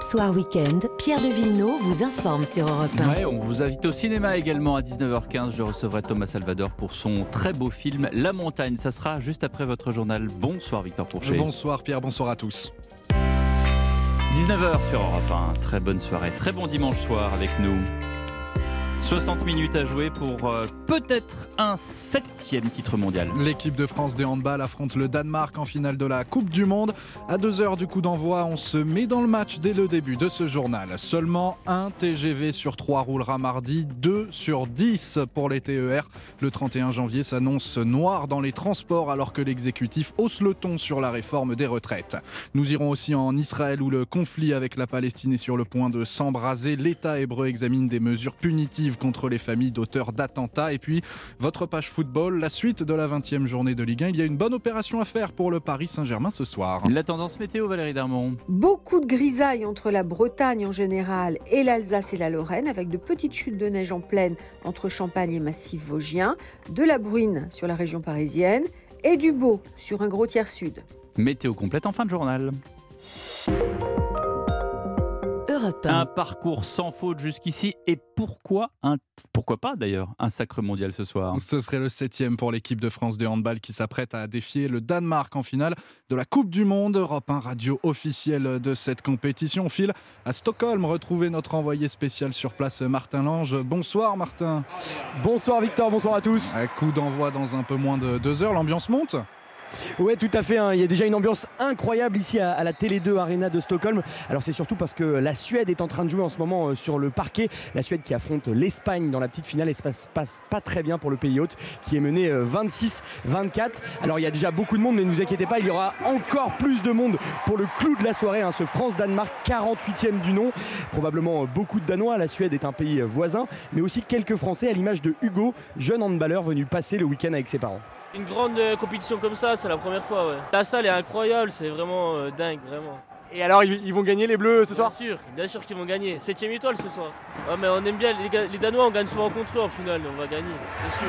Europe Soir Weekend, Pierre de Villeneuve vous informe sur Europe 1. Ouais, on vous invite au cinéma également à 19h15. Je recevrai Thomas Salvador pour son très beau film La Montagne. Ça sera juste après votre journal. Bonsoir Victor Pourchet. Bonsoir Pierre, bonsoir à tous. 19h sur Europe 1. Très bonne soirée, très bon dimanche soir avec nous. 60 minutes à jouer pour euh, peut-être un septième titre mondial. L'équipe de France de handball affronte le Danemark en finale de la Coupe du Monde. À deux heures du coup d'envoi, on se met dans le match dès le début de ce journal. Seulement un TGV sur trois roulera mardi, 2 sur 10 pour les TER. Le 31 janvier s'annonce noir dans les transports alors que l'exécutif hausse le ton sur la réforme des retraites. Nous irons aussi en Israël où le conflit avec la Palestine est sur le point de s'embraser. L'État hébreu examine des mesures punitives contre les familles d'auteurs d'attentats. Et puis, votre page football, la suite de la 20e journée de Ligue 1. Il y a une bonne opération à faire pour le Paris Saint-Germain ce soir. La tendance météo, Valérie Darmon. Beaucoup de grisailles entre la Bretagne en général et l'Alsace et la Lorraine, avec de petites chutes de neige en pleine entre Champagne et Massif Vosgien, de la bruine sur la région parisienne et du beau sur un gros tiers sud. Météo complète en fin de journal. Un parcours sans faute jusqu'ici. Et pourquoi, un, pourquoi pas d'ailleurs, un sacre mondial ce soir? Ce serait le septième pour l'équipe de France de handball qui s'apprête à défier le Danemark en finale de la Coupe du Monde. Europe 1 radio officielle de cette compétition. On file à Stockholm retrouver notre envoyé spécial sur place, Martin Lange. Bonsoir Martin. Bonsoir Victor, bonsoir à tous. Un coup d'envoi dans un peu moins de deux heures. L'ambiance monte? Ouais, tout à fait. Hein. Il y a déjà une ambiance incroyable ici à, la Télé 2 Arena de Stockholm. Alors c'est surtout parce que la Suède est en train de jouer en ce moment euh, sur le parquet. La Suède qui affronte l'Espagne dans la petite finale et ça se passe pas très bien pour le pays hôte qui est mené 26-24. Euh, Alors il y a déjà beaucoup de monde, mais ne vous inquiétez pas, il y aura encore plus de monde pour le clou de la soirée. Hein. Ce France-Danemark 48e du nom. Probablement euh, beaucoup de Danois. La Suède est un pays voisin, mais aussi quelques Français à l'image de Hugo, jeune handballeur venu passer le week-end avec ses parents. Une grande euh, compétition comme ça, c'est la première fois. Ouais. La salle est incroyable, c'est vraiment euh, dingue, vraiment. Et alors, ils, vont gagner les Bleus ce soir Bien sûr, bien sûr qu'ils vont gagner. Septième étoile ce soir. mais on aime bien, les, les Danois, on gagne souvent contre eux en finale, on va gagner, c'est sûr.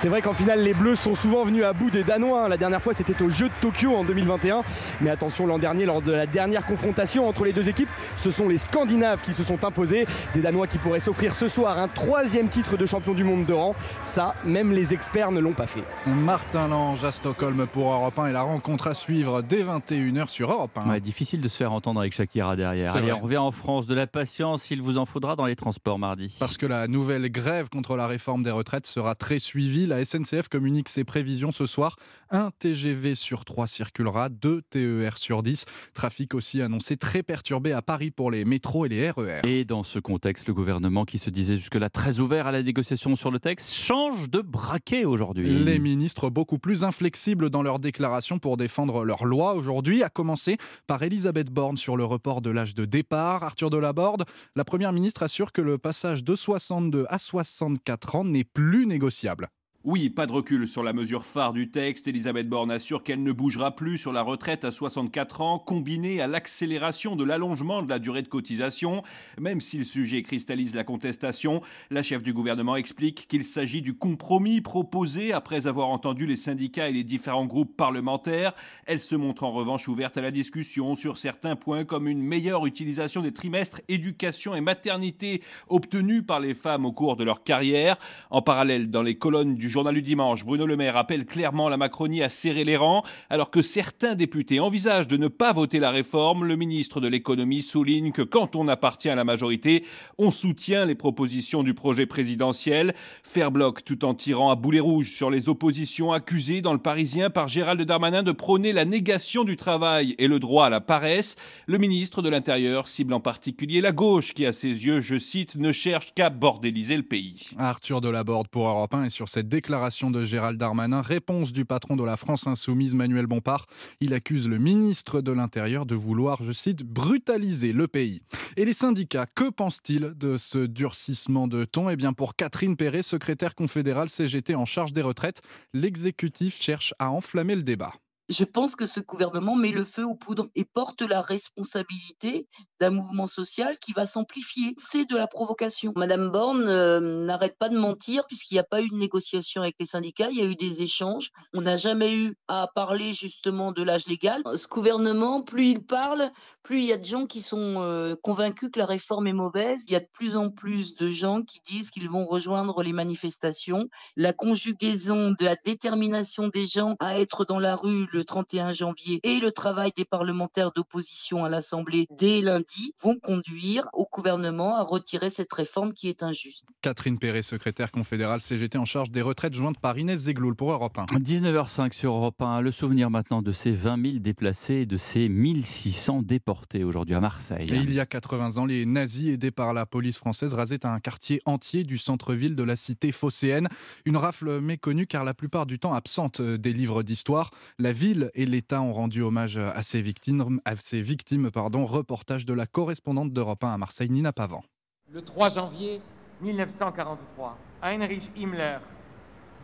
C'est vrai qu'en finale, les Bleus sont souvent venus à bout des Danois. Hein. La dernière fois, c'était au Jeu de Tokyo en 2021. Mais attention, l'an dernier, lors de la dernière confrontation entre les deux équipes, ce sont les Scandinaves qui se sont imposés. Des Danois qui pourraient s'offrir ce soir un troisième titre de champion du monde de rang. Ça, même les experts ne l'ont pas fait. Martin Lange à Stockholm pour Europe 1 et la rencontre à suivre dès 21h sur Europe 1. difficile de se faire entendre avec Shakira derrière. Allez, on revient en France. De la patience, il vous en faudra dans les transports mardi. Parce que la nouvelle grève contre la réforme des retraites sera très suivie. La SNCF communique ses prévisions ce soir. Un TGV sur 3 circulera, 2 TER sur 10. Trafic aussi annoncé très perturbé à Paris pour les métros et les RER. Et dans ce contexte, le gouvernement qui se disait jusque-là très ouvert à la négociation sur le texte change de braquet aujourd'hui. Les ministres beaucoup plus inflexibles dans leurs déclarations pour défendre leur loi aujourd'hui, à commencer par Elisabeth Borne sur le report de l'âge de départ. Arthur Delaborde, la première ministre assure que le passage de 62 à 64 ans n'est plus négociable. Oui, pas de recul sur la mesure phare du texte. Elisabeth Borne assure qu'elle ne bougera plus sur la retraite à 64 ans, combinée à l'accélération de l'allongement de la durée de cotisation. Même si le sujet cristallise la contestation, la chef du gouvernement explique qu'il s'agit du compromis proposé après avoir entendu les syndicats et les différents groupes parlementaires. Elle se montre en revanche ouverte à la discussion sur certains points comme une meilleure utilisation des trimestres éducation et maternité obtenus par les femmes au cours de leur carrière. En parallèle, dans les colonnes du journal du dimanche, Bruno Le Maire appelle clairement la Macronie à serrer les rangs. Alors que certains députés envisagent de ne pas voter la réforme, le ministre de l'économie souligne que quand on appartient à la majorité, on soutient les propositions du projet présidentiel. Faire bloc tout en tirant à boulet rouge sur les oppositions accusées dans le Parisien par Gérald Darmanin de prôner la négation du travail et le droit à la paresse. Le ministre de l'Intérieur cible en particulier la gauche qui, à ses yeux, je cite, ne cherche qu'à bordéliser le pays. Arthur Delaborde pour Europe 1 et sur cette déclaration de Gérald Darmanin, réponse du patron de la France insoumise Manuel Bompard. Il accuse le ministre de l'Intérieur de vouloir, je cite, brutaliser le pays. Et les syndicats, que pensent-ils de ce durcissement de ton? Eh bien pour Catherine Perret, secrétaire confédérale CGT en charge des retraites, l'exécutif cherche à enflammer le débat. Je pense que ce gouvernement met le feu aux poudres et porte la responsabilité d'un mouvement social qui va s'amplifier. C'est de la provocation. Madame Borne euh, n'arrête pas de mentir puisqu'il n'y a pas eu de négociation avec les syndicats, il y a eu des échanges. On n'a jamais eu à parler justement de l'âge légal. Ce gouvernement, plus il parle, plus il y a de gens qui sont euh, convaincus que la réforme est mauvaise. Il y a de plus en plus de gens qui disent qu'ils vont rejoindre les manifestations. La conjugaison de la détermination des gens à être dans la rue 31 janvier et le travail des parlementaires d'opposition à l'Assemblée dès lundi vont conduire au gouvernement à retirer cette réforme qui est injuste. Catherine Perret, secrétaire confédérale CGT en charge des retraites jointes par Inès Zegloul pour Europe 1. 19h05 sur Europe 1. Le souvenir maintenant de ces 20 000 déplacés et de ces 1600 déportés aujourd'hui à Marseille. Et il y a 80 ans, les nazis aidés par la police française rasaient un quartier entier du centre-ville de la cité phocéenne. Une rafle méconnue car la plupart du temps absente des livres d'histoire. La ville et l'État ont rendu hommage à ces victimes. À ces victimes pardon. Reportage de la correspondante d'Europe 1 à Marseille, Nina Pavant. Le 3 janvier 1943, Heinrich Himmler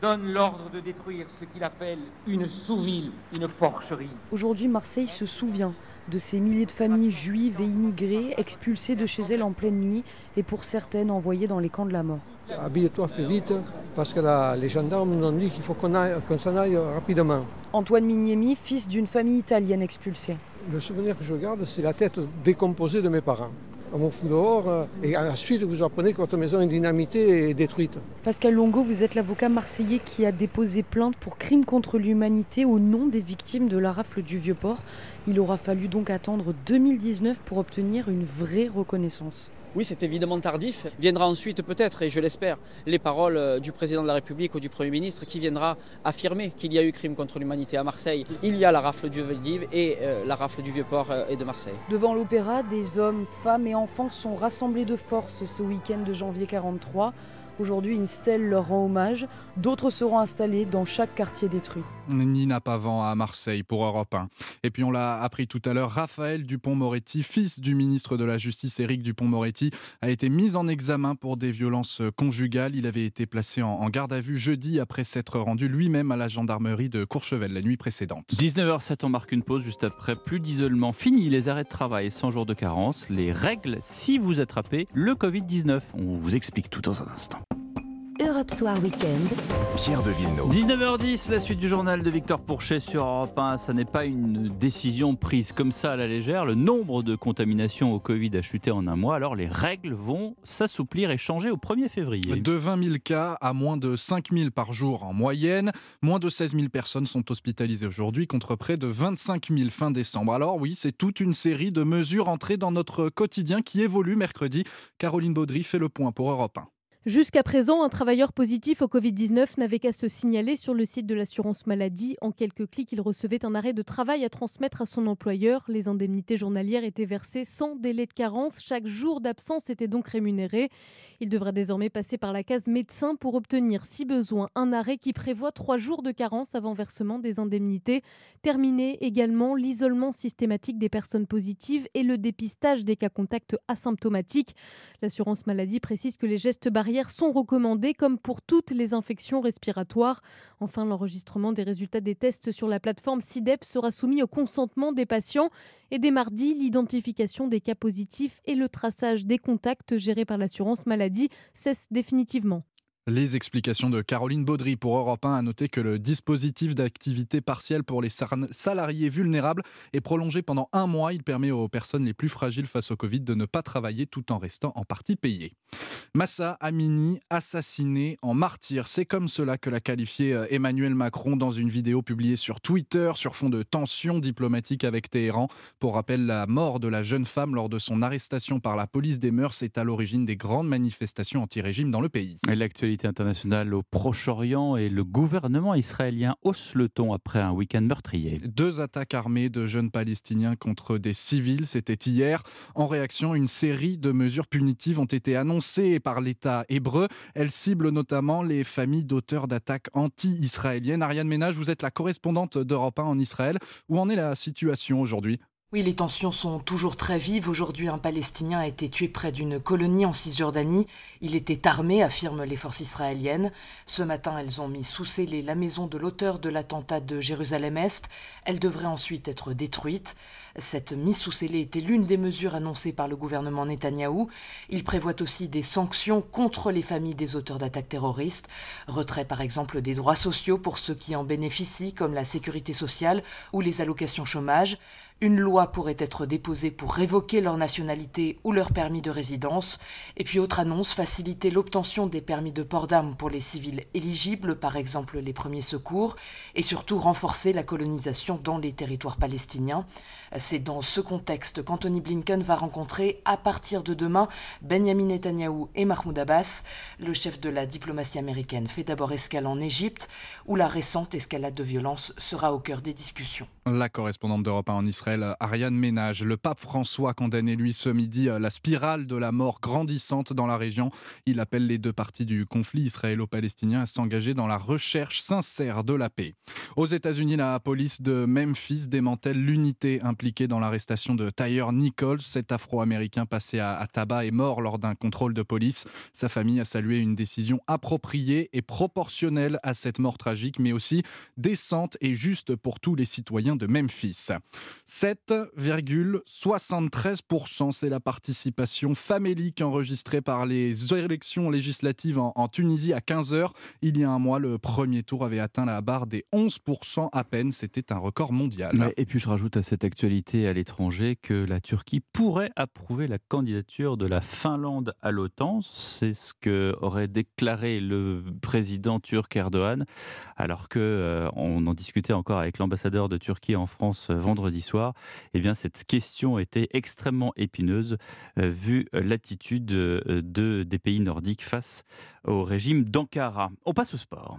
donne l'ordre de détruire ce qu'il appelle une sous-ville, une porcherie. Aujourd'hui, Marseille se souvient de ces milliers de familles juives et immigrées expulsées de chez elles en pleine nuit et pour certaines envoyées dans les camps de la mort. Habille-toi, fais vite, parce que les gendarmes nous ont dit qu'il faut qu'on s'en aille rapidement. Antoine Mignemi, fils d'une famille italienne expulsée. Le souvenir que je garde, c'est la tête décomposée de mes parents. On m'en fout dehors euh, et ensuite vous apprenez que votre maison est dynamitée et détruite. Pascal Longo, vous êtes l'avocat marseillais qui a déposé plainte pour crime contre l'humanité au nom des victimes de la rafle du Vieux-Port. Il aura fallu donc attendre 2019 pour obtenir une vraie reconnaissance. Oui, c'est évidemment tardif. Viendra ensuite peut-être, et je l'espère, les paroles euh, du président de la République ou du Premier ministre qui viendra affirmer qu'il y a eu crime contre l'humanité à Marseille. Il y a la rafle du Veldiv et euh, la rafle du Vieux-Port euh, et de Marseille. Devant l'opéra, des hommes, femmes et enfants sont rassemblés de force ce week-end de janvier 43. Aujourd'hui, une stèle leur rend hommage. D'autres seront installés dans chaque quartier détruit. Nina Pavant à Marseille pour Europe 1. Et puis on l'a appris tout à l'heure, Raphaël Dupont-Moretti, fils du ministre de la Justice Éric Dupont-Moretti, a été mis en examen pour des violences conjugales. Il avait été placé en garde à vue jeudi après s'être rendu lui-même à la gendarmerie de Courchevel la nuit précédente. 19h07, on marque une pause juste après. Plus d'isolement, fini les arrêts de travail, 100 jours de carence, les règles si vous attrapez le Covid-19. On vous explique tout dans un instant. Europe Soir Weekend. Pierre de Villeneuve. 19h10, la suite du journal de Victor Pourchet sur Europe 1. Ça n'est pas une décision prise comme ça à la légère. Le nombre de contaminations au Covid a chuté en un mois. Alors les règles vont s'assouplir et changer au 1er février. De 20 000 cas à moins de 5 000 par jour en moyenne. Moins de 16 000 personnes sont hospitalisées aujourd'hui contre près de 25 000 fin décembre. Alors oui, c'est toute une série de mesures entrées dans notre quotidien qui évolue mercredi. Caroline Baudry fait le point pour Europe 1. Jusqu'à présent, un travailleur positif au Covid-19 n'avait qu'à se signaler sur le site de l'assurance maladie. En quelques clics, il recevait un arrêt de travail à transmettre à son employeur. Les indemnités journalières étaient versées sans délai de carence. Chaque jour d'absence était donc rémunéré. Il devra désormais passer par la case médecin pour obtenir, si besoin, un arrêt qui prévoit trois jours de carence avant versement des indemnités. Terminer également l'isolement systématique des personnes positives et le dépistage des cas contacts asymptomatiques. L'assurance maladie précise que les gestes barrières sont recommandées comme pour toutes les infections respiratoires. Enfin, l'enregistrement des résultats des tests sur la plateforme SIDEP sera soumis au consentement des patients. Et dès mardi, l'identification des cas positifs et le traçage des contacts gérés par l'assurance maladie cessent définitivement. Les explications de Caroline Baudry pour Europe 1 a noté que le dispositif d'activité partielle pour les salariés vulnérables est prolongé pendant un mois. Il permet aux personnes les plus fragiles face au Covid de ne pas travailler tout en restant en partie payées. Massa Amini, assassiné en martyr. C'est comme cela que l'a qualifié euh, Emmanuel Macron dans une vidéo publiée sur Twitter sur fond de tensions diplomatiques avec Téhéran. Pour rappel, la mort de la jeune femme lors de son arrestation par la police des mœurs est à l'origine des grandes manifestations anti-régime dans le pays. L'actualité internationale au Proche-Orient et le gouvernement israélien hausse le ton après un week-end meurtrier. Deux attaques armées de jeunes Palestiniens contre des civils, c'était hier. En réaction, une série de mesures punitives ont été annoncées par l'État hébreu. Elles ciblent notamment les familles d'auteurs d'attaques anti-israéliennes. Ariane Ménage, vous êtes la correspondante d'Europe 1 en Israël. Où en est la situation aujourd'hui? Oui, les tensions sont toujours très vives. Aujourd'hui, un Palestinien a été tué près d'une colonie en Cisjordanie. Il était armé, affirment les forces israéliennes. Ce matin, elles ont mis sous scellé la maison de l'auteur de l'attentat de Jérusalem-Est. Elle devrait ensuite être détruite. Cette mise sous scellé était l'une des mesures annoncées par le gouvernement Netanyahou. Il prévoit aussi des sanctions contre les familles des auteurs d'attaques terroristes. Retrait par exemple des droits sociaux pour ceux qui en bénéficient, comme la sécurité sociale ou les allocations chômage. Une loi pourrait être déposée pour révoquer leur nationalité ou leur permis de résidence. Et puis autre annonce, faciliter l'obtention des permis de port d'armes pour les civils éligibles, par exemple les premiers secours, et surtout renforcer la colonisation dans les territoires palestiniens. C'est dans ce contexte qu'Anthony Blinken va rencontrer à partir de demain Benjamin Netanyahou et Mahmoud Abbas. Le chef de la diplomatie américaine fait d'abord escale en Égypte, où la récente escalade de violence sera au cœur des discussions. La correspondante d'Europe en Israël, Ariane Ménage. Le pape François condamné lui ce midi la spirale de la mort grandissante dans la région. Il appelle les deux parties du conflit israélo-palestinien à s'engager dans la recherche sincère de la paix. Aux États-Unis, la police de Memphis démantèle l'unité impliquée dans l'arrestation de Tyre Nichols. Cet Afro-Américain passé à, tabac est mort lors d'un contrôle de police. Sa famille a salué une décision appropriée et proportionnelle à cette mort tragique, mais aussi décente et juste pour tous les citoyens de Memphis. 7,73%, c'est la participation famélique enregistrée par les élections législatives en, en Tunisie à 15h. Il y a un mois, le premier tour avait atteint la barre des 11% à peine. C'était un record mondial. et puis je rajoute à cette actualité à l'étranger que la Turquie pourrait approuver la candidature de la Finlande à l'OTAN. C'est ce que aurait déclaré le président turc Erdogan, alors que euh, on en discutait encore avec l'ambassadeur de Turquie en France euh, vendredi soir. Eh bien, cette question était extrêmement épineuse euh, vu l'attitude de, des pays nordiques face au régime d'Ankara. On passe au sport.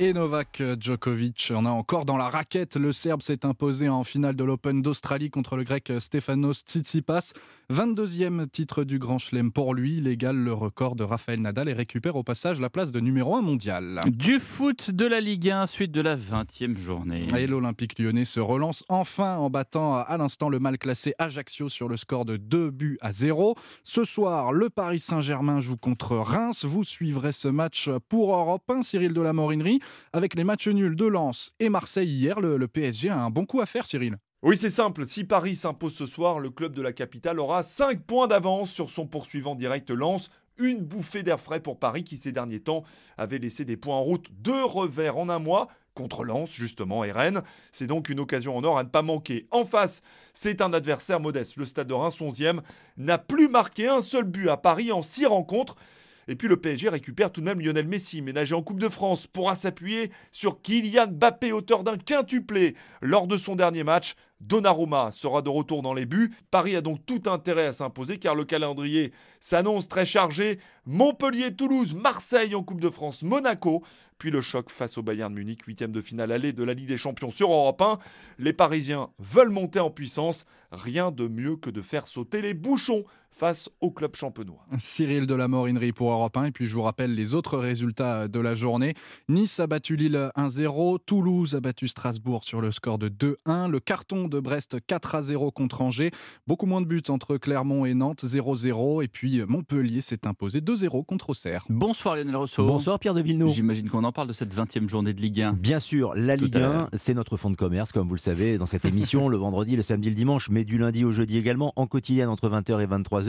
Et Novak Djokovic. On a encore dans la raquette. Le Serbe s'est imposé en finale de l'Open d'Australie contre le Grec Stefanos Tsitsipas. 22e titre du Grand Chelem pour lui. Il égale le record de Rafael Nadal et récupère au passage la place de numéro 1 mondial. Du foot de la Ligue 1, suite de la 20e journée. Et l'Olympique lyonnais se relance enfin en battant à l'instant le mal classé Ajaccio sur le score de 2 buts à 0. Ce soir, le Paris Saint-Germain joue contre Reims. Vous suivrez ce match pour Europe 1, Cyril de la Morinerie. Avec les matchs nuls de Lens et Marseille hier, le, PSG a un bon coup à faire, Cyril. Oui, c'est simple. Si Paris s'impose ce soir, le club de la capitale aura 5 points d'avance sur son poursuivant direct Lens. Une bouffée d'air frais pour Paris qui, ces derniers temps, avait laissé des points en route. Deux revers en un mois contre Lens, justement, et Rennes. C'est donc une occasion en or à ne pas manquer. En face, c'est un adversaire modeste. Le Stade de Reims, 11e, n'a plus marqué un seul but à Paris en 6 rencontres. Et puis le PSG récupère tout de même Lionel Messi, ménagé en Coupe de France, pourra s'appuyer sur Kylian Mbappé, auteur d'un quintuplé lors de son dernier match. Donnarumma sera de retour dans les buts. Paris a donc tout intérêt à s'imposer car le calendrier s'annonce très chargé. Montpellier, Toulouse, Marseille en Coupe de France, Monaco. Puis le choc face au Bayern de Munich, huitième de finale allée de la Ligue des Champions sur Europe 1. Les Parisiens veulent monter en puissance. Rien de mieux que de faire sauter les bouchons face au club champenois. Cyril Delamorinerie pour Europe 1. Et puis je vous rappelle les autres résultats de la journée. Nice a battu Lille 1-0. Toulouse a battu Strasbourg sur le score de 2-1. Le carton de Brest 4-0 contre Angers. Beaucoup moins de buts entre Clermont et Nantes 0-0. Et puis Montpellier s'est imposé 2-0 contre Auxerre. Bonsoir Lionel Rousseau. Bonsoir Pierre de Villeneuve. J'imagine qu'on en parle de cette 20e journée de Ligue 1. Bien sûr, la Ligue 1, c'est notre fonds de commerce, comme vous le savez, dans cette émission, le vendredi, le samedi, le dimanche, mais du lundi au jeudi également, en quotidienne entre 20h et 23h.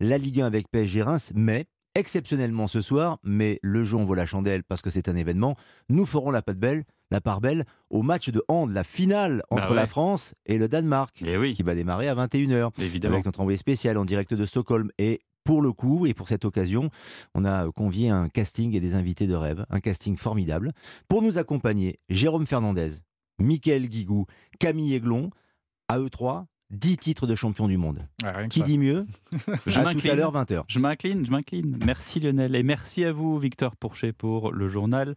La Ligue 1 avec PSG Reims, mais exceptionnellement ce soir, mais le jeu en vaut la chandelle parce que c'est un événement, nous ferons la patte belle la part belle au match de hand, la finale bah entre la France et le Danemark, eh qui va démarrer à 21h. Évidemment. Avec notre envoyé spécial en direct de Stockholm. Et pour le coup, et pour cette occasion, on a convié un casting et des invités de rêve, un casting formidable. Pour nous accompagner, Jérôme Fernandez, Michael Guigou, Camille Aiglon, à eux trois, 10 titres de champion du monde. Ah, Qui dit mieux Je à tout à l'heure, 20h. Je m'incline, je m'incline. Merci Lionel. Et merci à vous, Victor Pourchet, pour le journal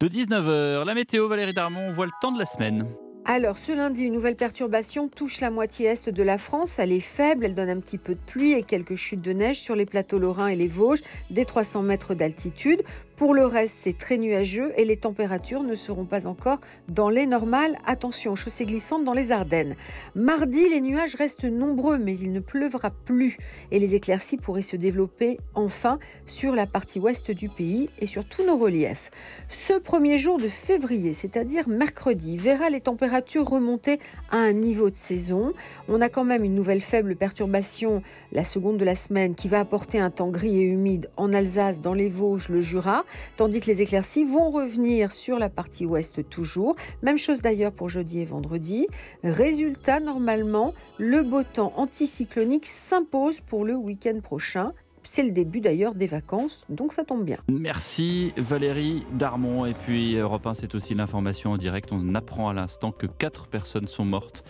de 19h. La météo, Valérie Darmon, on voit le temps de la semaine. Alors, ce lundi, une nouvelle perturbation touche la moitié est de la France. Elle est faible, elle donne un petit peu de pluie et quelques chutes de neige sur les plateaux lorrains et les Vosges, des 300 mètres d'altitude. Pour le reste, c'est très nuageux et les températures ne seront pas encore dans les normales. Attention, chaussée glissante dans les Ardennes. Mardi, les nuages restent nombreux, mais il ne pleuvra plus et les éclaircies pourraient se développer enfin sur la partie ouest du pays et sur tous nos reliefs. Ce premier jour de février, c'est-à-dire mercredi, verra les températures remonter à un niveau de saison. On a quand même une nouvelle faible perturbation, la seconde de la semaine, qui va apporter un temps gris et humide en Alsace, dans les Vosges, le Jura tandis que les éclaircies vont revenir sur la partie ouest toujours. Même chose d'ailleurs pour jeudi et vendredi. Résultat, normalement, le beau temps anticyclonique s'impose pour le week-end prochain. C'est le début d'ailleurs des vacances, donc ça tombe bien. Merci Valérie Darmon. Et puis Europe 1, c'est aussi l'information en direct. On apprend à l'instant que quatre personnes sont mortes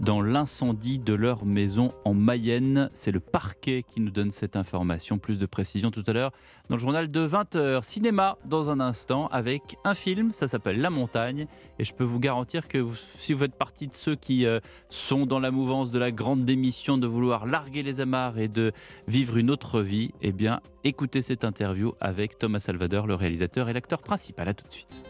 dans l'incendie de leur maison en Mayenne. C'est le parquet qui nous donne cette information. Plus de précision tout à l'heure dans le journal de 20h. Cinéma dans un instant avec un film, ça s'appelle La Montagne. Et je peux vous garantir que si vous faites partie de ceux qui euh, sont dans la mouvance de la grande démission, de vouloir larguer les amarres et de vivre une autre vie, eh bien écoutez cette interview avec Thomas Salvador, le réalisateur et l'acteur principal. A tout de suite.